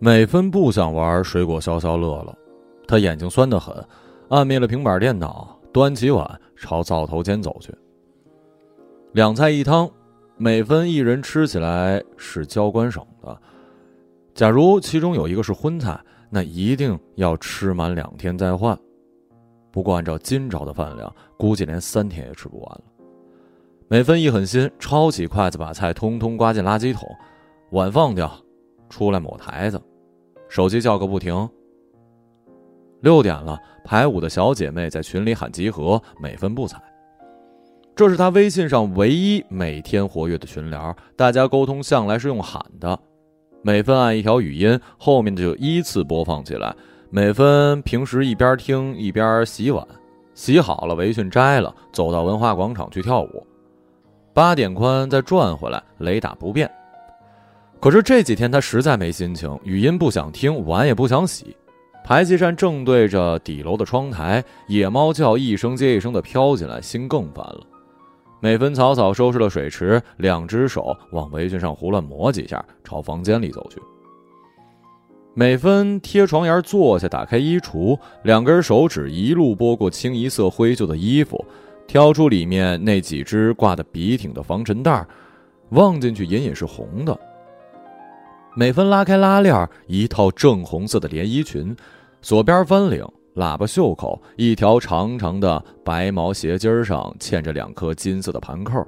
美芬不想玩水果消消乐了，她眼睛酸得很，按灭了平板电脑，端起碗朝灶头间走去。两菜一汤，美芬一人吃起来是交关省的。假如其中有一个是荤菜，那一定要吃满两天再换。不过按照今朝的饭量，估计连三天也吃不完了。美芬一狠心，抄起筷子把菜通通刮进垃圾桶，碗放掉，出来抹台子，手机叫个不停。六点了，排舞的小姐妹在群里喊集合，美分不睬。这是她微信上唯一每天活跃的群聊，大家沟通向来是用喊的。美分按一条语音，后面的就依次播放起来。美分平时一边听一边洗碗，洗好了围裙摘了，走到文化广场去跳舞。八点宽再转回来，雷打不变。可是这几天他实在没心情，语音不想听，碗也不想洗。排气扇正对着底楼的窗台，野猫叫一声接一声的飘进来，心更烦了。美芬草草收拾了水池，两只手往围裙上胡乱抹几下，朝房间里走去。美芬贴床沿坐下，打开衣橱，两根手指一路拨过清一色灰旧的衣服，挑出里面那几只挂的笔挺的防尘袋，望进去隐隐是红的。美芬拉开拉链，一套正红色的连衣裙，左边翻领。喇叭袖口，一条长长的白毛鞋襟上嵌着两颗金色的盘扣，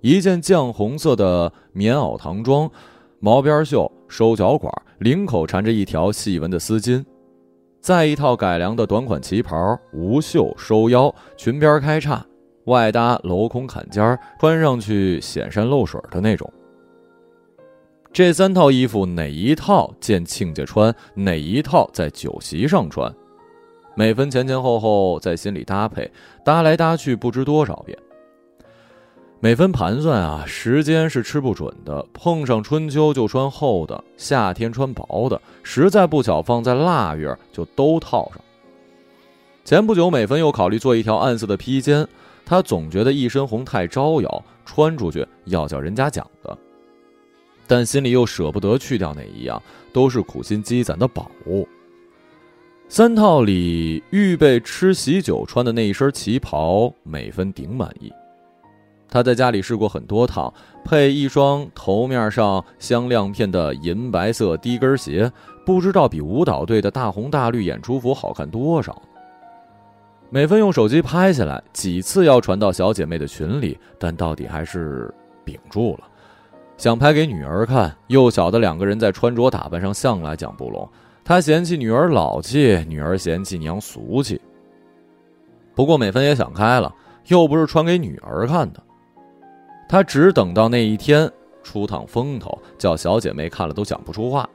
一件绛红色的棉袄唐装，毛边袖收脚管，领口缠着一条细纹的丝巾，再一套改良的短款旗袍，无袖收腰，裙边开叉，外搭镂空坎肩，穿上去显山露水的那种。这三套衣服哪一套见亲家穿，哪一套在酒席上穿？美芬前前后后在心里搭配，搭来搭去不知多少遍。美芬盘算啊，时间是吃不准的，碰上春秋就穿厚的，夏天穿薄的，实在不巧放在腊月就都套上。前不久，美芬又考虑做一条暗色的披肩，她总觉得一身红太招摇，穿出去要叫人家讲的，但心里又舍不得去掉哪一样，都是苦心积攒的宝物。三套里预备吃喜酒穿的那一身旗袍，美芬顶满意。她在家里试过很多套，配一双头面上镶亮片的银白色低跟鞋，不知道比舞蹈队的大红大绿演出服好看多少。美芬用手机拍下来，几次要传到小姐妹的群里，但到底还是屏住了。想拍给女儿看，幼小的两个人在穿着打扮上向来讲不拢。他嫌弃女儿老气，女儿嫌弃娘俗气。不过美芬也想开了，又不是穿给女儿看的，她只等到那一天出趟风头，叫小姐妹看了都讲不出话。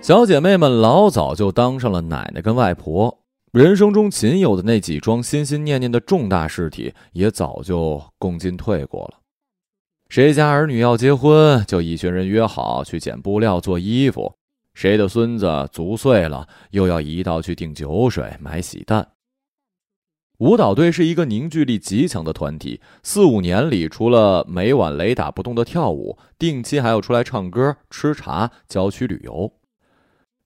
小姐妹们老早就当上了奶奶跟外婆。人生中仅有的那几桩心心念念的重大事体，也早就共进退过了。谁家儿女要结婚，就一群人约好去捡布料做衣服；谁的孙子足岁了，又要一道去订酒水、买喜蛋。舞蹈队是一个凝聚力极强的团体，四五年里，除了每晚雷打不动的跳舞，定期还要出来唱歌、吃茶、郊区旅游。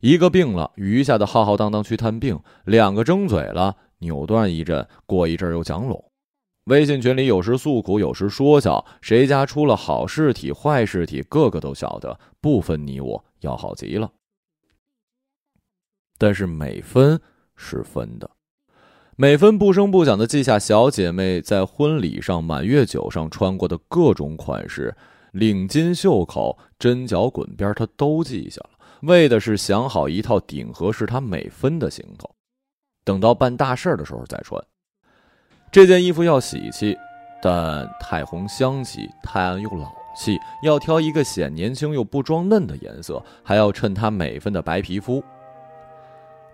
一个病了，余下的浩浩荡荡去探病；两个争嘴了，扭断一阵，过一阵又讲拢。微信群里有时诉苦，有时说笑，谁家出了好事体、坏事体，个个都晓得，不分你我，要好极了。但是每分是分的，每分不声不响的记下小姐妹在婚礼上、满月酒上穿过的各种款式，领巾、袖口、针脚、滚边，她都记下了。为的是想好一套顶合适她美分的行头，等到办大事的时候再穿。这件衣服要喜气，但太红香气，太暗又老气，要挑一个显年轻又不装嫩的颜色，还要衬她美分的白皮肤。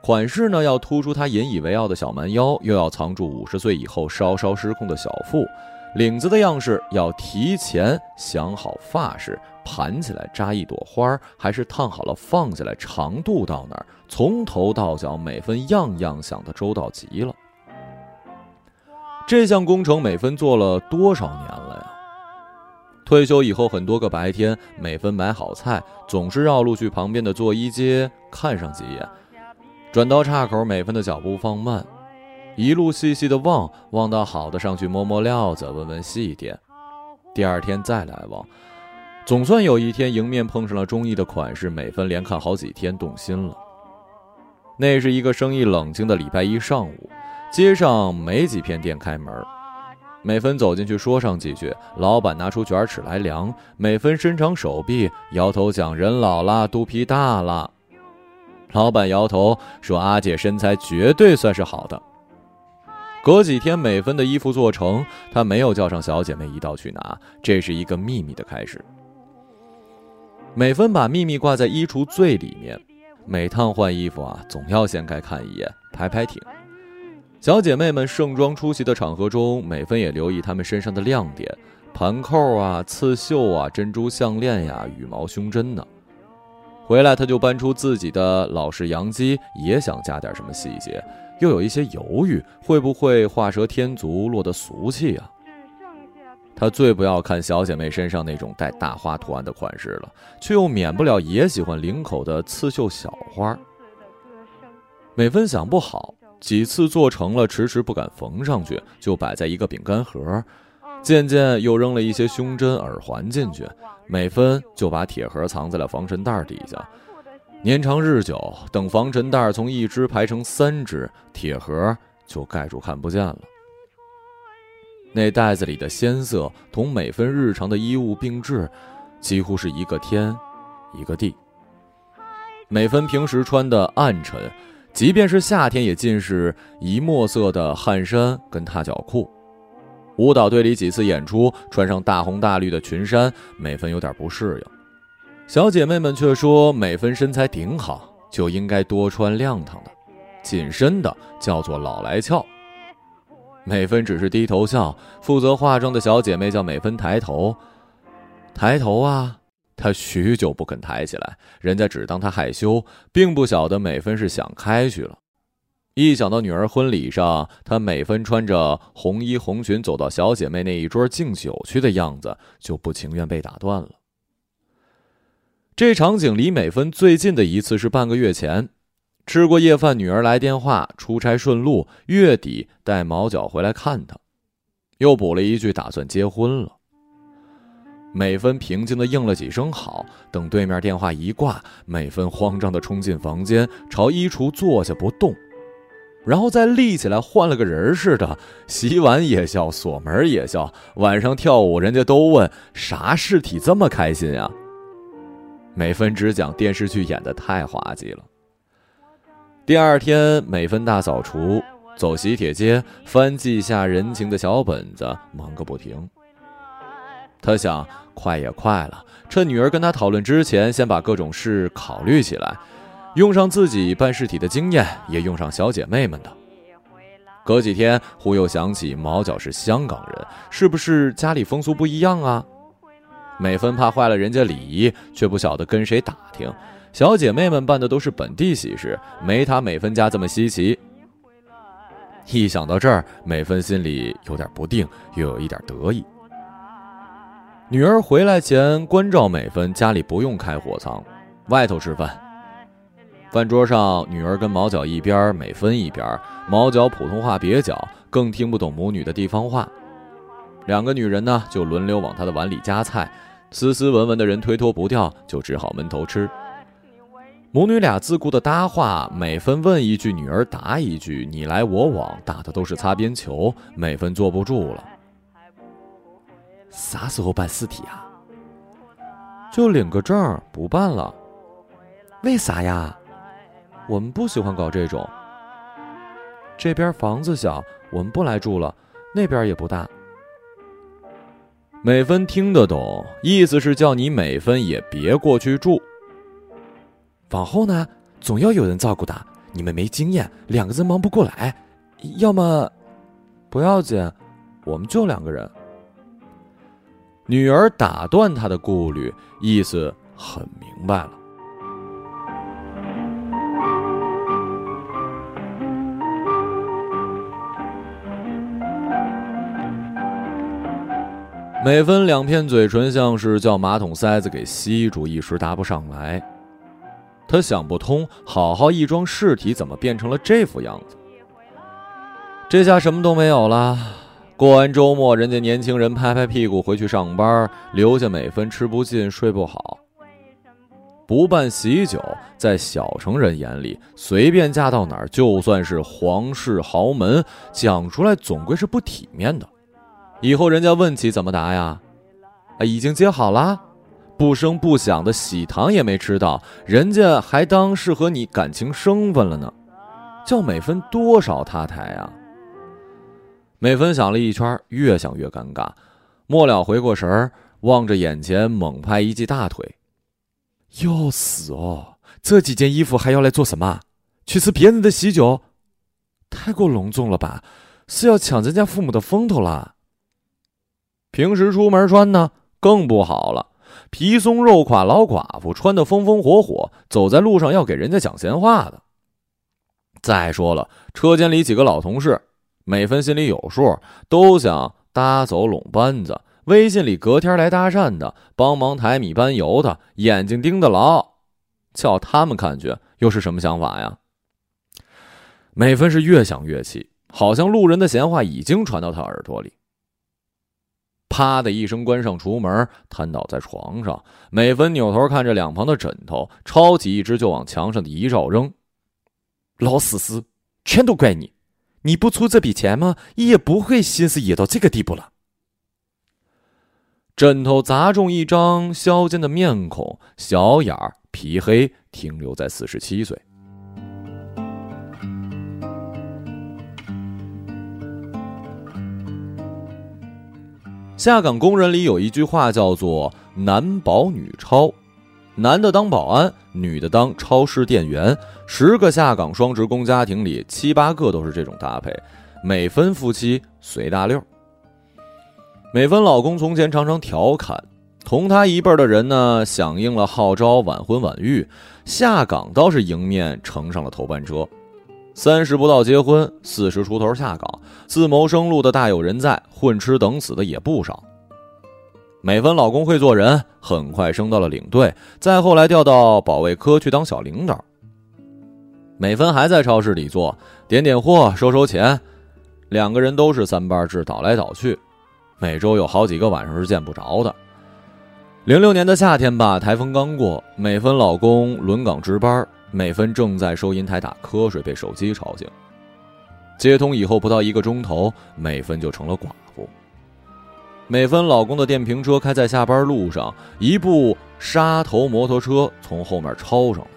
款式呢，要突出她引以为傲的小蛮腰，又要藏住五十岁以后稍稍失控的小腹。领子的样式要提前想好发饰，盘起来扎一朵花，还是烫好了放下来，长度到哪儿，从头到脚每分样样想的周到极了。这项工程美芬做了多少年了呀？退休以后，很多个白天，美芬买好菜，总是绕路去旁边的做衣街看上几眼。转到岔口，美芬的脚步放慢，一路细细的望，望到好的上去摸摸料子，问问细点。第二天再来望，总算有一天迎面碰上了中意的款式，美芬连看好几天，动心了。那是一个生意冷清的礼拜一上午。街上没几片店开门，美芬走进去说上几句，老板拿出卷尺来量，美芬伸长手臂，摇头讲人老了，肚皮大了。老板摇头说：“阿姐身材绝对算是好的。”隔几天，美芬的衣服做成，她没有叫上小姐妹一道去拿，这是一个秘密的开始。美芬把秘密挂在衣橱最里面，每趟换衣服啊，总要掀开看一眼，排排挺。小姐妹们盛装出席的场合中，美芬也留意她们身上的亮点，盘扣啊、刺绣啊、珍珠项链呀、羽毛胸针呢。回来，她就搬出自己的老式洋机，也想加点什么细节，又有一些犹豫，会不会画蛇添足，落得俗气啊？她最不要看小姐妹身上那种带大花图案的款式了，却又免不了也喜欢领口的刺绣小花。美芬想不好。几次做成了，迟迟不敢缝上去，就摆在一个饼干盒。渐渐又扔了一些胸针、耳环进去，美芬就把铁盒藏在了防尘袋底下。年长日久，等防尘袋从一只排成三只，铁盒就盖住看不见了。那袋子里的鲜色同美芬日常的衣物并置，几乎是一个天，一个地。美芬平时穿的暗沉。即便是夏天，也尽是一墨色的汗衫跟踏脚裤。舞蹈队里几次演出，穿上大红大绿的裙衫，美芬有点不适应。小姐妹们却说，美芬身材顶好，就应该多穿亮堂的、紧身的，叫做老来俏。美芬只是低头笑。负责化妆的小姐妹叫美芬抬头，抬头啊。他许久不肯抬起来，人家只当他害羞，并不晓得美芬是想开去了。一想到女儿婚礼上，他美芬穿着红衣红裙走到小姐妹那一桌敬酒去的样子，就不情愿被打断了。这场景离美芬最近的一次是半个月前，吃过夜饭，女儿来电话，出差顺路，月底带毛脚回来看她，又补了一句打算结婚了。美芬平静的应了几声好，等对面电话一挂，美芬慌张的冲进房间，朝衣橱坐下不动，然后再立起来，换了个人似的，洗碗也笑，锁门也笑，晚上跳舞，人家都问啥事体这么开心呀？美芬只讲电视剧演的太滑稽了。第二天，美芬大扫除，走喜帖街，翻记下人情的小本子，忙个不停。他想，快也快了，趁女儿跟他讨论之前，先把各种事考虑起来，用上自己办事体的经验，也用上小姐妹们的。隔几天，忽又想起毛脚是香港人，是不是家里风俗不一样啊？美芬怕坏了人家礼仪，却不晓得跟谁打听。小姐妹们办的都是本地喜事，没她美芬家这么稀奇。一想到这儿，美芬心里有点不定，又有一点得意。女儿回来前关照美芬，家里不用开火仓，外头吃饭。饭桌上，女儿跟毛脚一边，美芬一边。毛脚普通话蹩脚，更听不懂母女的地方话。两个女人呢，就轮流往她的碗里夹菜，斯斯文文的人推脱不掉，就只好闷头吃。母女俩自顾的搭话，美芬问一句，女儿答一句，你来我往，打的都是擦边球。美芬坐不住了。啥时候办四体啊？就领个证，不办了。为啥呀？我们不喜欢搞这种。这边房子小，我们不来住了。那边也不大。美芬听得懂，意思是叫你美芬也别过去住。往后呢，总要有人照顾的。你们没经验，两个人忙不过来。要么，不要紧，我们就两个人。女儿打断他的顾虑，意思很明白了。每分两片嘴唇像是叫马桶塞子给吸住，一时答不上来。他想不通，好好一桩事体怎么变成了这副样子？这下什么都没有了。过完周末，人家年轻人拍拍屁股回去上班，留下美芬吃不进、睡不好。不办喜酒，在小城人眼里，随便嫁到哪儿，就算是皇室豪门，讲出来总归是不体面的。以后人家问起怎么答呀？啊，已经接好了，不声不响的喜糖也没吃到，人家还当是和你感情生分了呢，叫美芬多少他台啊！美芬想了一圈，越想越尴尬，末了回过神儿，望着眼前，猛拍一记大腿。要死哦！这几件衣服还要来做什么？去吃别人的喜酒？太过隆重了吧？是要抢人家父母的风头啦？平时出门穿呢，更不好了。皮松肉垮老寡妇穿的风风火火，走在路上要给人家讲闲话的。再说了，车间里几个老同事，美芬心里有数，都想搭走拢班子。微信里隔天来搭讪的，帮忙抬米搬油的，眼睛盯得牢，叫他们看去又是什么想法呀？美芬是越想越气，好像路人的闲话已经传到他耳朵里。啪的一声关上厨门，瘫倒在床上。美芬扭头看着两旁的枕头，抄起一只就往墙上的遗照扔。老死尸，全都怪你！你不出这笔钱吗？也不会心思野到这个地步了。枕头砸中一张削尖的面孔，小眼儿，皮黑，停留在四十七岁。下岗工人里有一句话叫做“男保女超”，男的当保安，女的当超市店员。十个下岗双职工家庭里，七八个都是这种搭配。美芬夫妻随大溜。美芬老公从前常常调侃，同他一辈的人呢，响应了号召晚婚晚育，下岗倒是迎面乘上了头班车。三十不到结婚，四十出头下岗，自谋生路的大有人在，混吃等死的也不少。美芬老公会做人，很快升到了领队，再后来调到保卫科去当小领导。美芬还在超市里做，点点货，收收钱，两个人都是三班制，倒来倒去。每周有好几个晚上是见不着的。零六年的夏天吧，台风刚过，美芬老公轮岗值班，美芬正在收银台打瞌睡，被手机吵醒。接通以后不到一个钟头，美芬就成了寡妇。美芬老公的电瓶车开在下班路上，一部沙头摩托车从后面超上了。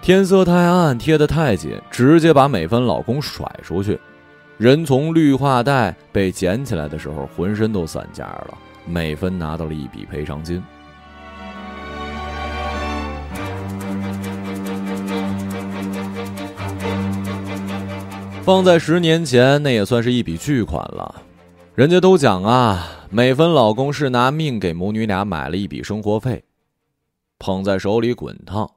天色太暗，贴得太紧，直接把美芬老公甩出去。人从绿化带被捡起来的时候，浑身都散架了。美芬拿到了一笔赔偿金，放在十年前，那也算是一笔巨款了。人家都讲啊，美芬老公是拿命给母女俩买了一笔生活费，捧在手里滚烫。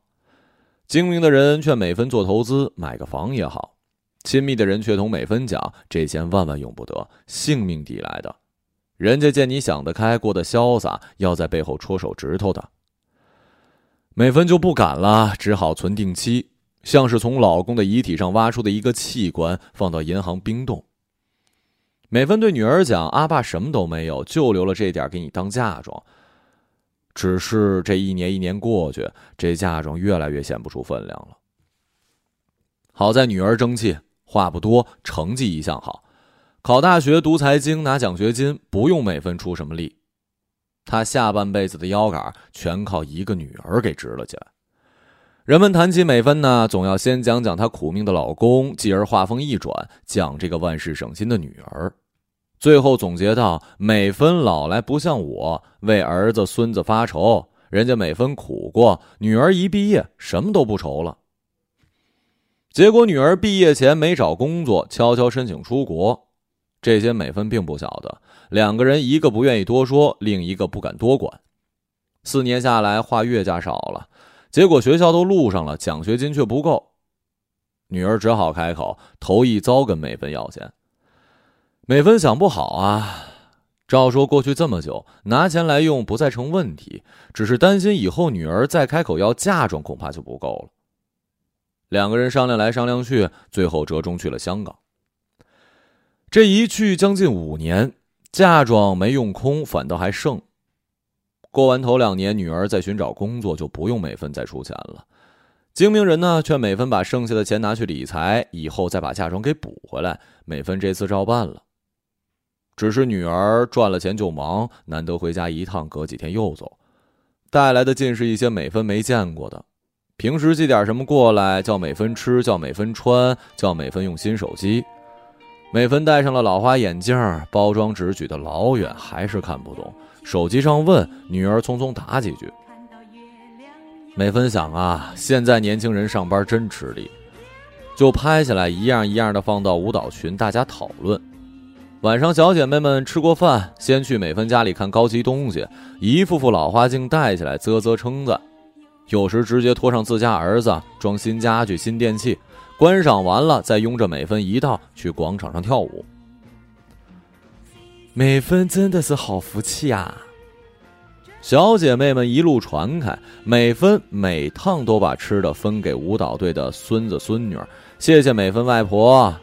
精明的人劝美芬做投资，买个房也好。亲密的人却同美芬讲：“这钱万万用不得，性命抵来的。人家见你想得开，过得潇洒，要在背后戳手指头的。”美芬就不敢了，只好存定期，像是从老公的遗体上挖出的一个器官，放到银行冰冻。美芬对女儿讲：“阿爸什么都没有，就留了这点给你当嫁妆。”只是这一年一年过去，这嫁妆越来越显不出分量了。好在女儿争气。话不多，成绩一向好，考大学读财经拿奖学金，不用美芬出什么力，他下半辈子的腰杆全靠一个女儿给直了起来。人们谈起美芬呢，总要先讲讲她苦命的老公，继而话锋一转，讲这个万事省心的女儿，最后总结到：美芬老来不像我为儿子孙子发愁，人家美芬苦过，女儿一毕业什么都不愁了。结果女儿毕业前没找工作，悄悄申请出国。这些美芬并不晓得，两个人一个不愿意多说，另一个不敢多管。四年下来，话越加少了。结果学校都录上了，奖学金却不够。女儿只好开口，头一遭跟美芬要钱。美芬想不好啊，照说过去这么久，拿钱来用不再成问题，只是担心以后女儿再开口要嫁妆，恐怕就不够了。两个人商量来商量去，最后折中去了香港。这一去将近五年，嫁妆没用空，反倒还剩。过完头两年，女儿在寻找工作，就不用美芬再出钱了。精明人呢，劝美芬把剩下的钱拿去理财，以后再把嫁妆给补回来。美芬这次照办了。只是女儿赚了钱就忙，难得回家一趟，隔几天又走，带来的尽是一些美芬没见过的。平时寄点什么过来，叫美芬吃，叫美芬穿，叫美芬用新手机。美芬戴上了老花眼镜，包装纸举得老远，还是看不懂。手机上问女儿，匆匆答几句。美芬想啊，现在年轻人上班真吃力，就拍下来一样一样的放到舞蹈群，大家讨论。晚上，小姐妹们吃过饭，先去美芬家里看高级东西，一副副老花镜戴起来，啧啧称赞。有时直接拖上自家儿子装新家具、新电器，观赏完了再拥着美芬一道去广场上跳舞。美芬真的是好福气啊！小姐妹们一路传开，美芬每趟都把吃的分给舞蹈队的孙子孙女，谢谢美芬外婆。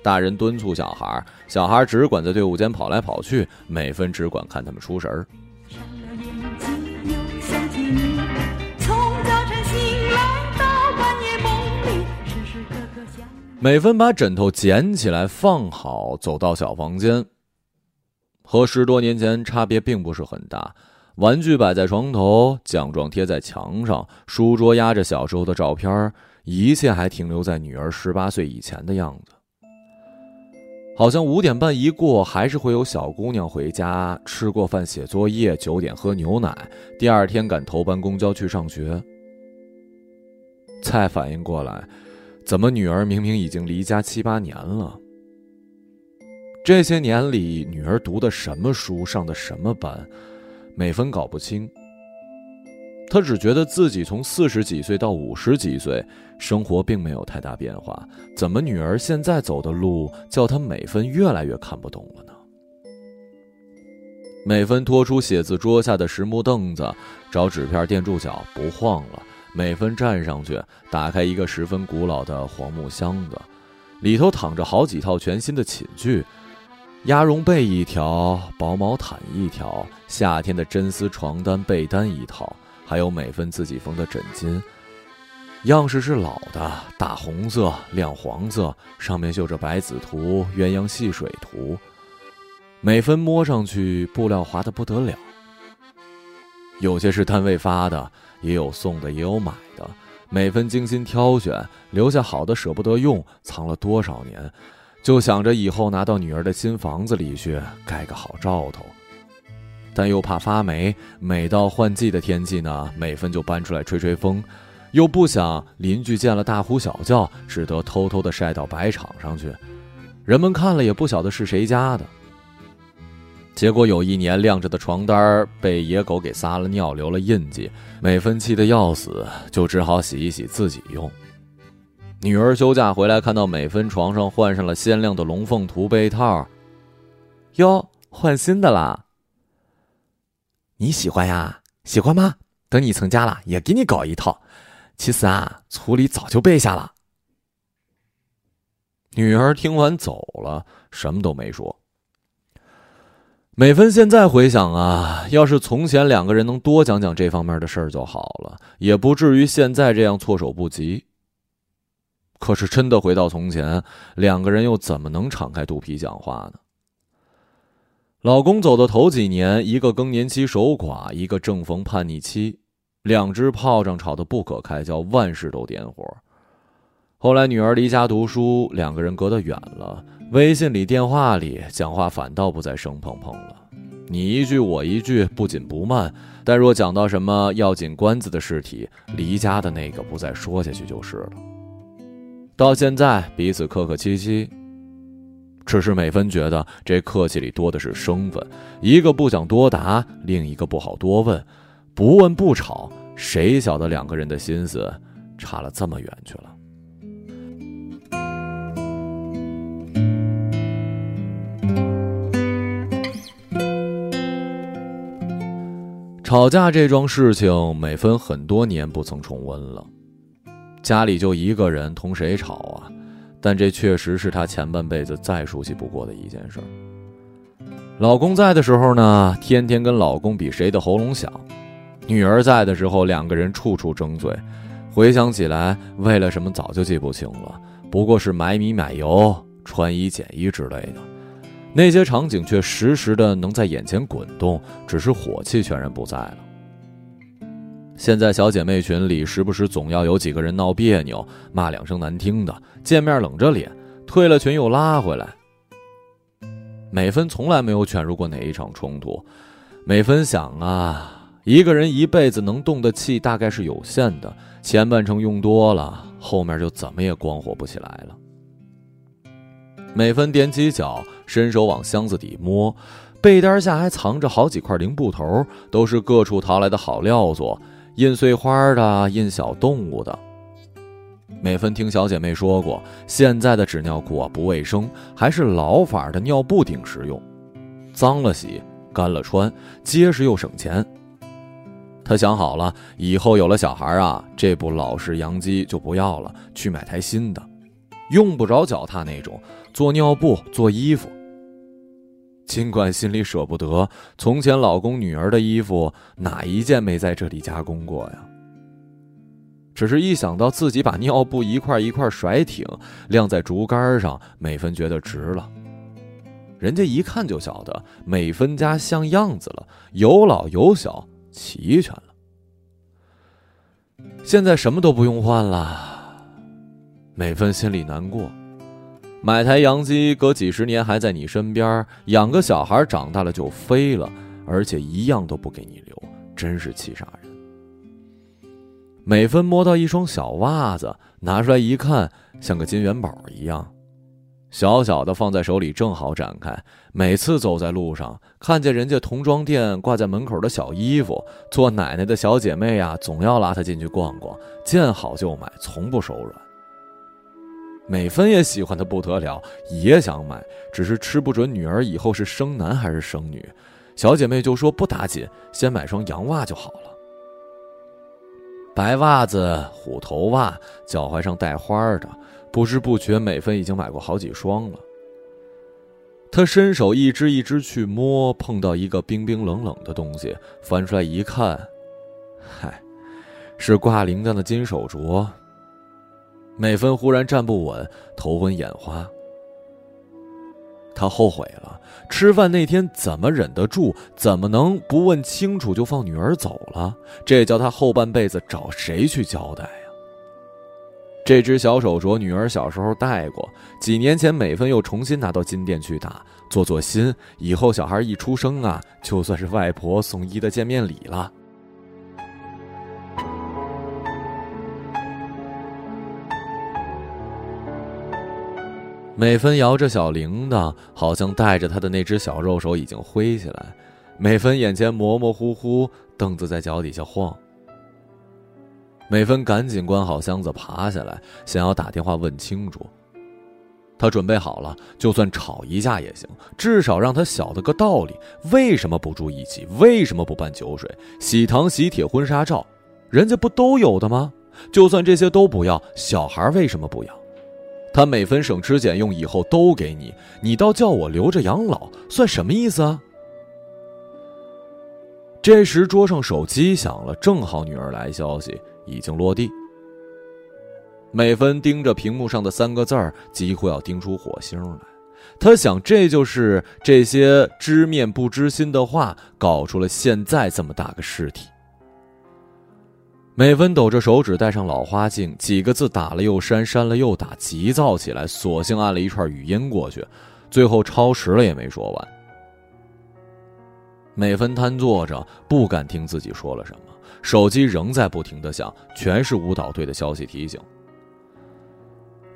大人敦促小孩，小孩只管在队伍间跑来跑去，美芬只管看他们出神儿。美芬把枕头捡起来放好，走到小房间。和十多年前差别并不是很大，玩具摆在床头，奖状贴在墙上，书桌压着小时候的照片，一切还停留在女儿十八岁以前的样子。好像五点半一过，还是会有小姑娘回家，吃过饭写作业，九点喝牛奶，第二天赶头班公交去上学。才反应过来，怎么女儿明明已经离家七八年了？这些年里，女儿读的什么书，上的什么班，美芬搞不清。他只觉得自己从四十几岁到五十几岁，生活并没有太大变化。怎么女儿现在走的路，叫他美芬越来越看不懂了呢？美芬拖出写字桌下的实木凳子，找纸片垫住脚，不晃了。美芬站上去，打开一个十分古老的黄木箱子，里头躺着好几套全新的寝具，鸭绒被一条，薄毛毯一条，夏天的真丝床单被单一套。还有美芬自己缝的枕巾，样式是老的，大红色、亮黄色，上面绣着百子图、鸳鸯戏水图。美芬摸上去，布料滑得不得了。有些是单位发的，也有送的，也有买的。美芬精心挑选，留下好的舍不得用，藏了多少年，就想着以后拿到女儿的新房子里去盖个好兆头。但又怕发霉，每到换季的天气呢，美芬就搬出来吹吹风，又不想邻居见了大呼小叫，只得偷偷的晒到白场上去，人们看了也不晓得是谁家的。结果有一年晾着的床单被野狗给撒了尿，留了印记，美芬气得要死，就只好洗一洗自己用。女儿休假回来，看到美芬床上换上了鲜亮的龙凤图被套，哟，换新的啦。你喜欢呀？喜欢吗？等你成家了，也给你搞一套。其实啊，处理早就备下了。女儿听完走了，什么都没说。美芬现在回想啊，要是从前两个人能多讲讲这方面的事儿就好了，也不至于现在这样措手不及。可是真的回到从前，两个人又怎么能敞开肚皮讲话呢？老公走的头几年，一个更年期守寡，一个正逢叛逆期，两只炮仗吵得不可开交，万事都点火。后来女儿离家读书，两个人隔得远了，微信里、电话里讲话反倒不再生碰碰了，你一句我一句，不紧不慢。但若讲到什么要紧关子的事体，离家的那个不再说下去就是了。到现在，彼此客客气气。只是美芬觉得这客气里多的是生分，一个不想多答，另一个不好多问，不问不吵，谁晓得两个人的心思差了这么远去了？吵架这桩事情，美芬很多年不曾重温了。家里就一个人，同谁吵啊？但这确实是她前半辈子再熟悉不过的一件事。老公在的时候呢，天天跟老公比谁的喉咙响；女儿在的时候，两个人处处争嘴。回想起来，为了什么早就记不清了，不过是买米买油、穿衣捡衣之类的。那些场景却时时的能在眼前滚动，只是火气全然不在了。现在小姐妹群里时不时总要有几个人闹别扭，骂两声难听的，见面冷着脸，退了群又拉回来。美芬从来没有卷入过哪一场冲突。美芬想啊，一个人一辈子能动的气大概是有限的，前半程用多了，后面就怎么也光火不起来了。美芬踮起脚，伸手往箱子底摸，被单下还藏着好几块零布头，都是各处淘来的好料做，印碎花的，印小动物的。美芬听小姐妹说过，现在的纸尿裤啊不卫生，还是老法的尿布顶实用，脏了洗，干了穿，结实又省钱。她想好了，以后有了小孩啊，这部老式洋机就不要了，去买台新的。用不着脚踏那种做尿布、做衣服。尽管心里舍不得，从前老公女儿的衣服哪一件没在这里加工过呀？只是一想到自己把尿布一块一块甩挺，晾在竹竿上，美芬觉得值了。人家一看就晓得美芬家像样子了，有老有小，齐全了。现在什么都不用换了。美芬心里难过，买台洋机，隔几十年还在你身边，养个小孩长大了就飞了，而且一样都不给你留，真是气煞人。美芬摸到一双小袜子，拿出来一看，像个金元宝一样，小小的放在手里正好展开。每次走在路上，看见人家童装店挂在门口的小衣服，做奶奶的小姐妹呀，总要拉她进去逛逛，见好就买，从不手软。美芬也喜欢的不得了，也想买，只是吃不准女儿以后是生男还是生女。小姐妹就说不打紧，先买双洋袜就好了。白袜子、虎头袜，脚踝上带花的，不知不觉美芬已经买过好几双了。她伸手一只一只去摸，碰到一个冰冰冷冷的东西，翻出来一看，嗨，是挂铃铛的金手镯。美芬忽然站不稳，头昏眼花。她后悔了，吃饭那天怎么忍得住？怎么能不问清楚就放女儿走了？这叫她后半辈子找谁去交代呀？这只小手镯，女儿小时候戴过，几年前美芬又重新拿到金店去打，做做新，以后小孩一出生啊，就算是外婆送一的见面礼了。美芬摇着小铃铛，好像带着她的那只小肉手已经挥起来。美芬眼前模模糊糊，凳子在脚底下晃。美芬赶紧关好箱子，爬下来，想要打电话问清楚。她准备好了，就算吵一架也行，至少让他晓得个道理：为什么不住一起？为什么不办酒水、喜糖、喜帖、婚纱照？人家不都有的吗？就算这些都不要，小孩为什么不要？他每分省吃俭用，以后都给你，你倒叫我留着养老，算什么意思啊？这时桌上手机响了，正好女儿来消息，已经落地。美芬盯着屏幕上的三个字儿，几乎要盯出火星来。他想，这就是这些知面不知心的话，搞出了现在这么大个事体。美芬抖着手指，戴上老花镜，几个字打了又删，删了又打，急躁起来，索性按了一串语音过去，最后超时了也没说完。美芬瘫坐着，不敢听自己说了什么，手机仍在不停的响，全是舞蹈队的消息提醒。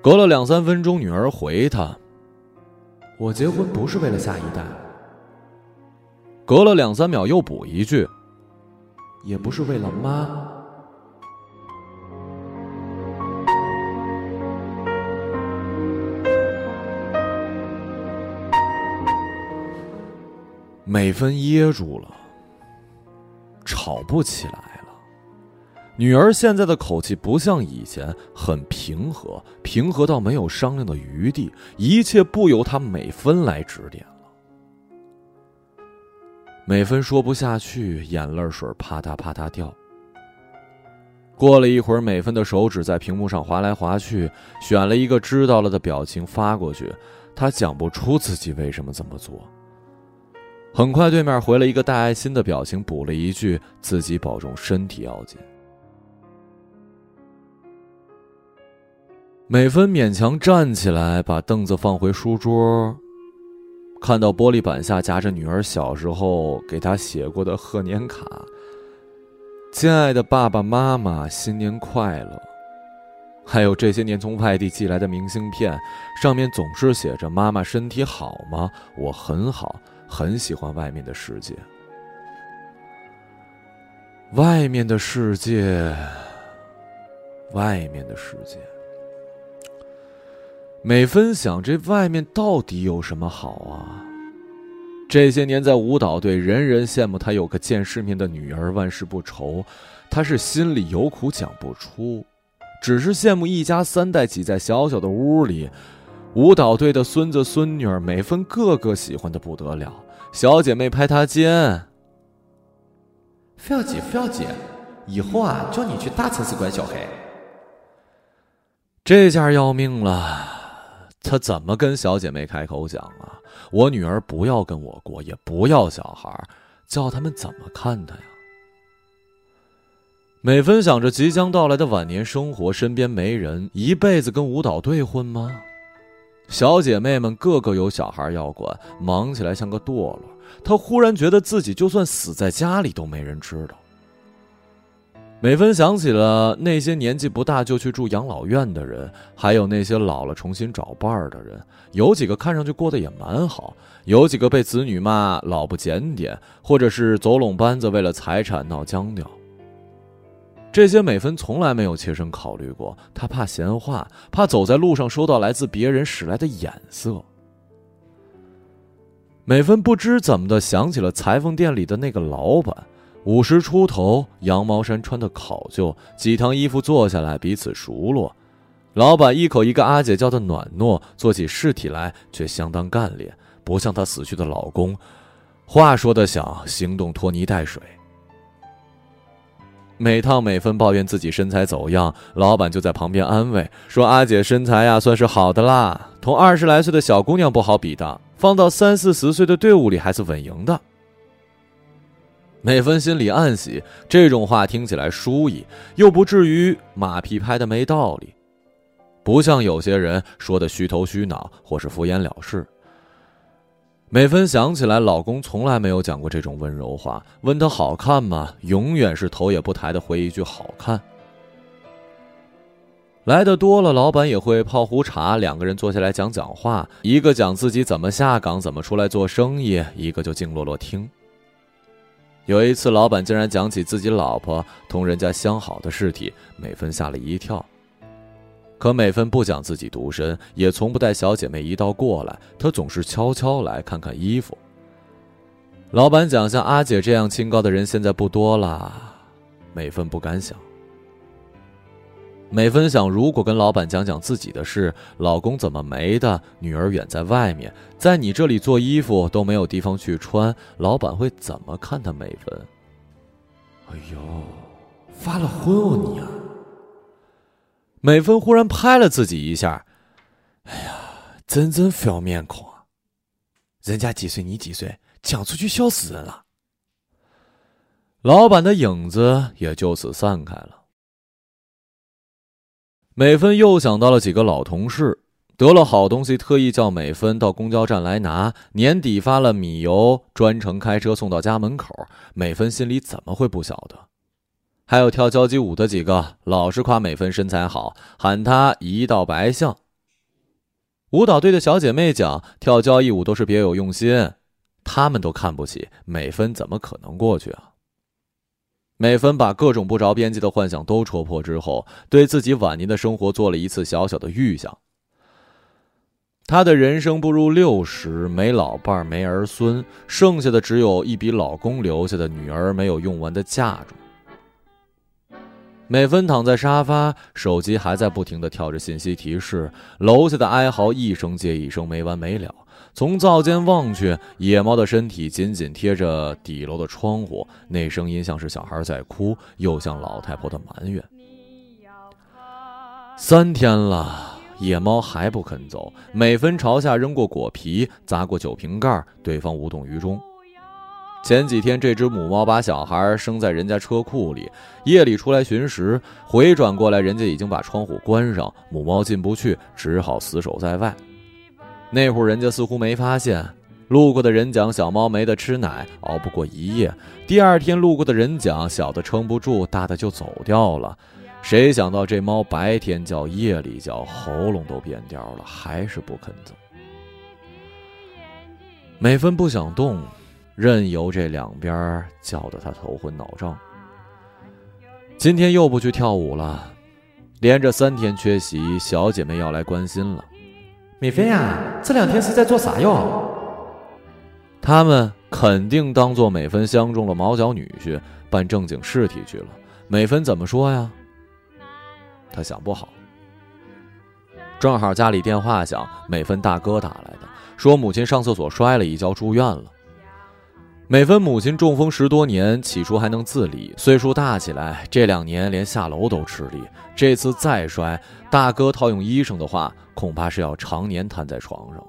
隔了两三分钟，女儿回他：“我结婚不是为了下一代。”隔了两三秒，又补一句：“也不是为了妈。”美芬噎住了，吵不起来了。女儿现在的口气不像以前，很平和，平和到没有商量的余地，一切不由她美芬来指点了。美芬说不下去，眼泪水啪嗒啪嗒掉。过了一会儿，美芬的手指在屏幕上划来划去，选了一个知道了的表情发过去。她讲不出自己为什么这么做。很快，对面回了一个带爱心的表情，补了一句：“自己保重身体要紧。”美芬勉强站起来，把凳子放回书桌，看到玻璃板下夹着女儿小时候给她写过的贺年卡。亲爱的爸爸妈妈，新年快乐！还有这些年从外地寄来的明信片，上面总是写着“妈妈身体好吗？我很好，很喜欢外面的世界。”外面的世界，外面的世界。每分想，这外面到底有什么好啊？这些年在舞蹈队，人人羡慕他有个见世面的女儿，万事不愁。他是心里有苦讲不出，只是羡慕一家三代挤在小小的屋里，舞蹈队的孙子孙女儿，美芬个个喜欢的不得了。小姐妹拍她肩：“要姐，要姐，以后啊，叫你去大城市管小孩。”这下要命了。他怎么跟小姐妹开口讲啊？我女儿不要跟我过，也不要小孩，叫他们怎么看他呀？美芬想着即将到来的晚年生活，身边没人，一辈子跟舞蹈队混吗？小姐妹们个个有小孩要管，忙起来像个堕落。她忽然觉得自己就算死在家里都没人知道。美芬想起了那些年纪不大就去住养老院的人，还有那些老了重新找伴儿的人。有几个看上去过得也蛮好，有几个被子女骂老不检点，或者是走拢班子为了财产闹僵掉。这些美芬从来没有切身考虑过，她怕闲话，怕走在路上收到来自别人使来的眼色。美芬不知怎么的想起了裁缝店里的那个老板。五十出头，羊毛衫穿的考究，几趟衣服坐下来彼此熟络。老板一口一个阿姐叫的暖糯，做起事体来却相当干练，不像她死去的老公，话说的响，行动拖泥带水。每趟美芬抱怨自己身材走样，老板就在旁边安慰说：“阿姐身材呀，算是好的啦，同二十来岁的小姑娘不好比的，放到三四十岁的队伍里还是稳赢的。”美芬心里暗喜，这种话听起来舒意，又不至于马屁拍的没道理，不像有些人说的虚头虚脑或是敷衍了事。美芬想起来，老公从来没有讲过这种温柔话，问她好看吗？永远是头也不抬的回一句好看。来的多了，老板也会泡壶茶，两个人坐下来讲讲话，一个讲自己怎么下岗，怎么出来做生意，一个就静落落听。有一次，老板竟然讲起自己老婆同人家相好的事体，美芬吓了一跳。可美芬不讲自己独身，也从不带小姐妹一道过来，她总是悄悄来看看衣服。老板讲像阿姐这样清高的人现在不多了，美芬不敢想。美芬想，如果跟老板讲讲自己的事，老公怎么没的，女儿远在外面，在你这里做衣服都没有地方去穿，老板会怎么看她？美芬，哎呦，发了昏哦你！美芬忽然拍了自己一下，哎呀，真真不要面孔啊！人家几岁你几岁，讲出去笑死人了。老板的影子也就此散开了。美芬又想到了几个老同事，得了好东西，特意叫美芬到公交站来拿。年底发了米油，专程开车送到家门口。美芬心里怎么会不晓得？还有跳交际舞的几个，老是夸美芬身材好，喊她一道白相。舞蹈队的小姐妹讲，跳交谊舞都是别有用心，他们都看不起美芬，怎么可能过去啊？美芬把各种不着边际的幻想都戳破之后，对自己晚年的生活做了一次小小的预想。她的人生步入六十，没老伴，没儿孙，剩下的只有一笔老公留下的女儿没有用完的嫁妆。美芬躺在沙发，手机还在不停的跳着信息提示，楼下的哀嚎一声接一声，没完没了。从灶间望去，野猫的身体紧紧贴着底楼的窗户，那声音像是小孩在哭，又像老太婆的埋怨。三天了，野猫还不肯走。美芬朝下扔过果皮，砸过酒瓶盖，对方无动于衷。前几天，这只母猫把小孩生在人家车库里，夜里出来寻食，回转过来，人家已经把窗户关上，母猫进不去，只好死守在外。那会儿人家似乎没发现，路过的人讲小猫没得吃奶，熬不过一夜。第二天路过的人讲小的撑不住，大的就走掉了。谁想到这猫白天叫，夜里叫，喉咙都变调了，还是不肯走。美芬不想动。任由这两边叫得他头昏脑胀。今天又不去跳舞了，连着三天缺席，小姐妹要来关心了。美芬呀，这两天是在做啥哟？他们肯定当做美芬相中了毛脚女婿，办正经事体去了。美芬怎么说呀？他想不好。正好家里电话响，美芬大哥打来的，说母亲上厕所摔了一跤，住院了。美芬母亲中风十多年，起初还能自理，岁数大起来，这两年连下楼都吃力。这次再摔，大哥套用医生的话，恐怕是要常年瘫在床上了。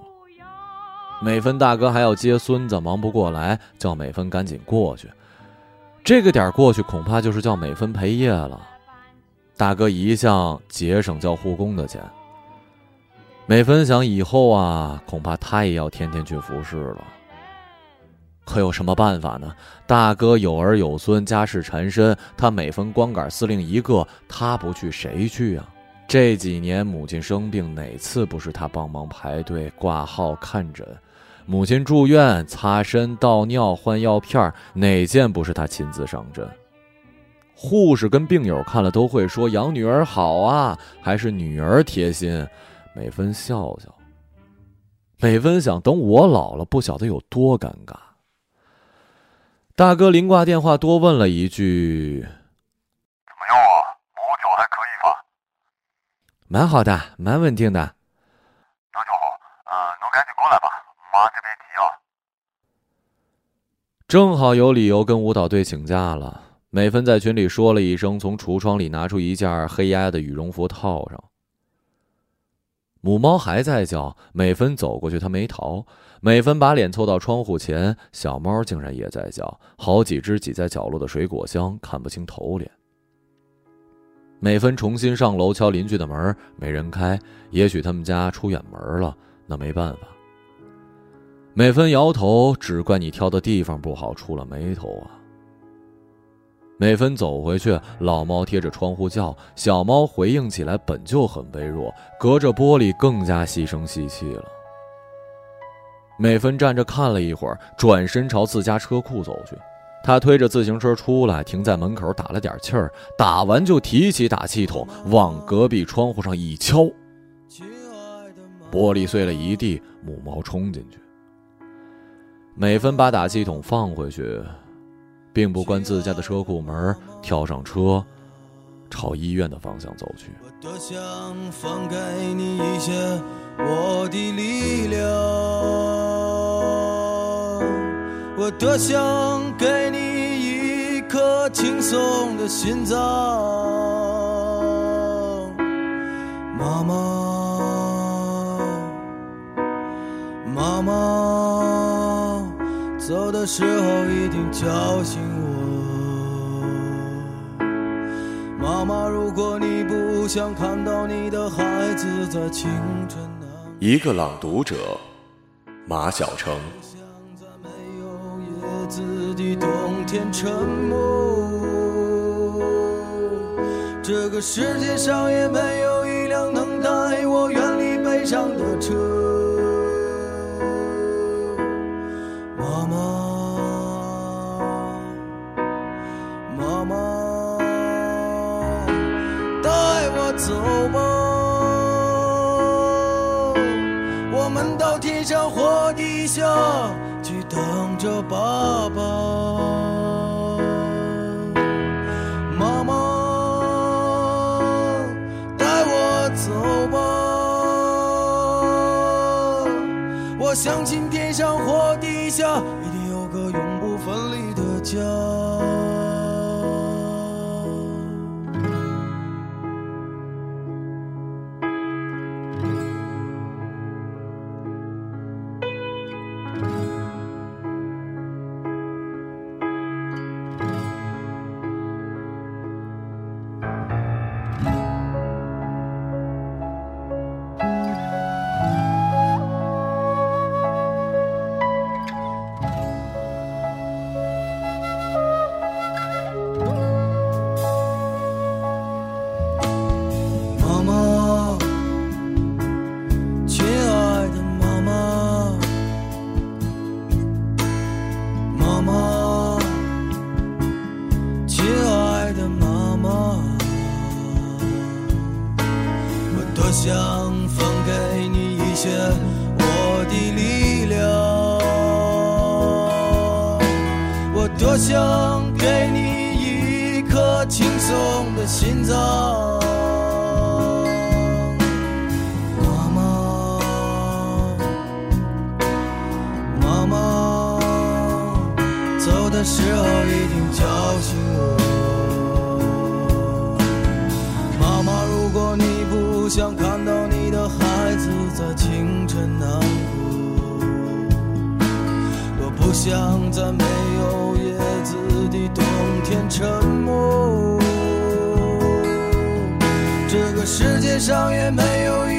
美芬大哥还要接孙子，忙不过来，叫美芬赶紧过去。这个点过去，恐怕就是叫美芬陪夜了。大哥一向节省叫护工的钱。美芬想，以后啊，恐怕他也要天天去服侍了。可有什么办法呢？大哥有儿有孙，家事缠身，他每分光杆司令一个，他不去谁去啊？这几年母亲生病，哪次不是他帮忙排队挂号看诊？母亲住院擦身倒尿换药片，哪件不是他亲自上阵？护士跟病友看了都会说养女儿好啊，还是女儿贴心。美芬笑笑，美芬想等我老了，不晓得有多尴尬。大哥临挂电话多问了一句：“怎么样啊？毛脚还可以吧？”“蛮好的，蛮稳定的。”“那就好。嗯，能赶紧过来吧，妈这边急啊。”正好有理由跟舞蹈队请假了。美芬在群里说了一声，从橱窗里拿出一件黑压压的羽绒服套上。母猫还在叫，美芬走过去，它没逃。美芬把脸凑到窗户前，小猫竟然也在叫，好几只挤在角落的水果箱，看不清头脸。美芬重新上楼敲邻居的门，没人开，也许他们家出远门了，那没办法。美芬摇头，只怪你挑的地方不好，出了眉头啊。美芬走回去，老猫贴着窗户叫，小猫回应起来本就很微弱，隔着玻璃更加细声细气了。美芬站着看了一会儿，转身朝自家车库走去。她推着自行车出来，停在门口打了点气儿，打完就提起打气筒往隔壁窗户上一敲，玻璃碎了一地，母猫冲进去。美芬把打气筒放回去。并不关自家的车库门，跳上车，朝医院的方向走去。我多想放给你一些我的力量，我多想给你一颗轻松的心脏，妈妈，妈妈，走的时候一定叫醒我。妈妈，如果你不想看到你的孩子在清晨一个朗读者，马晓成。像在没有叶子的冬天沉默，这个世界上也没有一辆能带我远离悲伤的车。走吧，我们到天上或地下去等着爸爸。妈妈，带我走吧，我相信天上或地下一定有个永不分离的家。想看到你的孩子在清晨难过，我不想在没有叶子的冬天沉默。这个世界上也没有一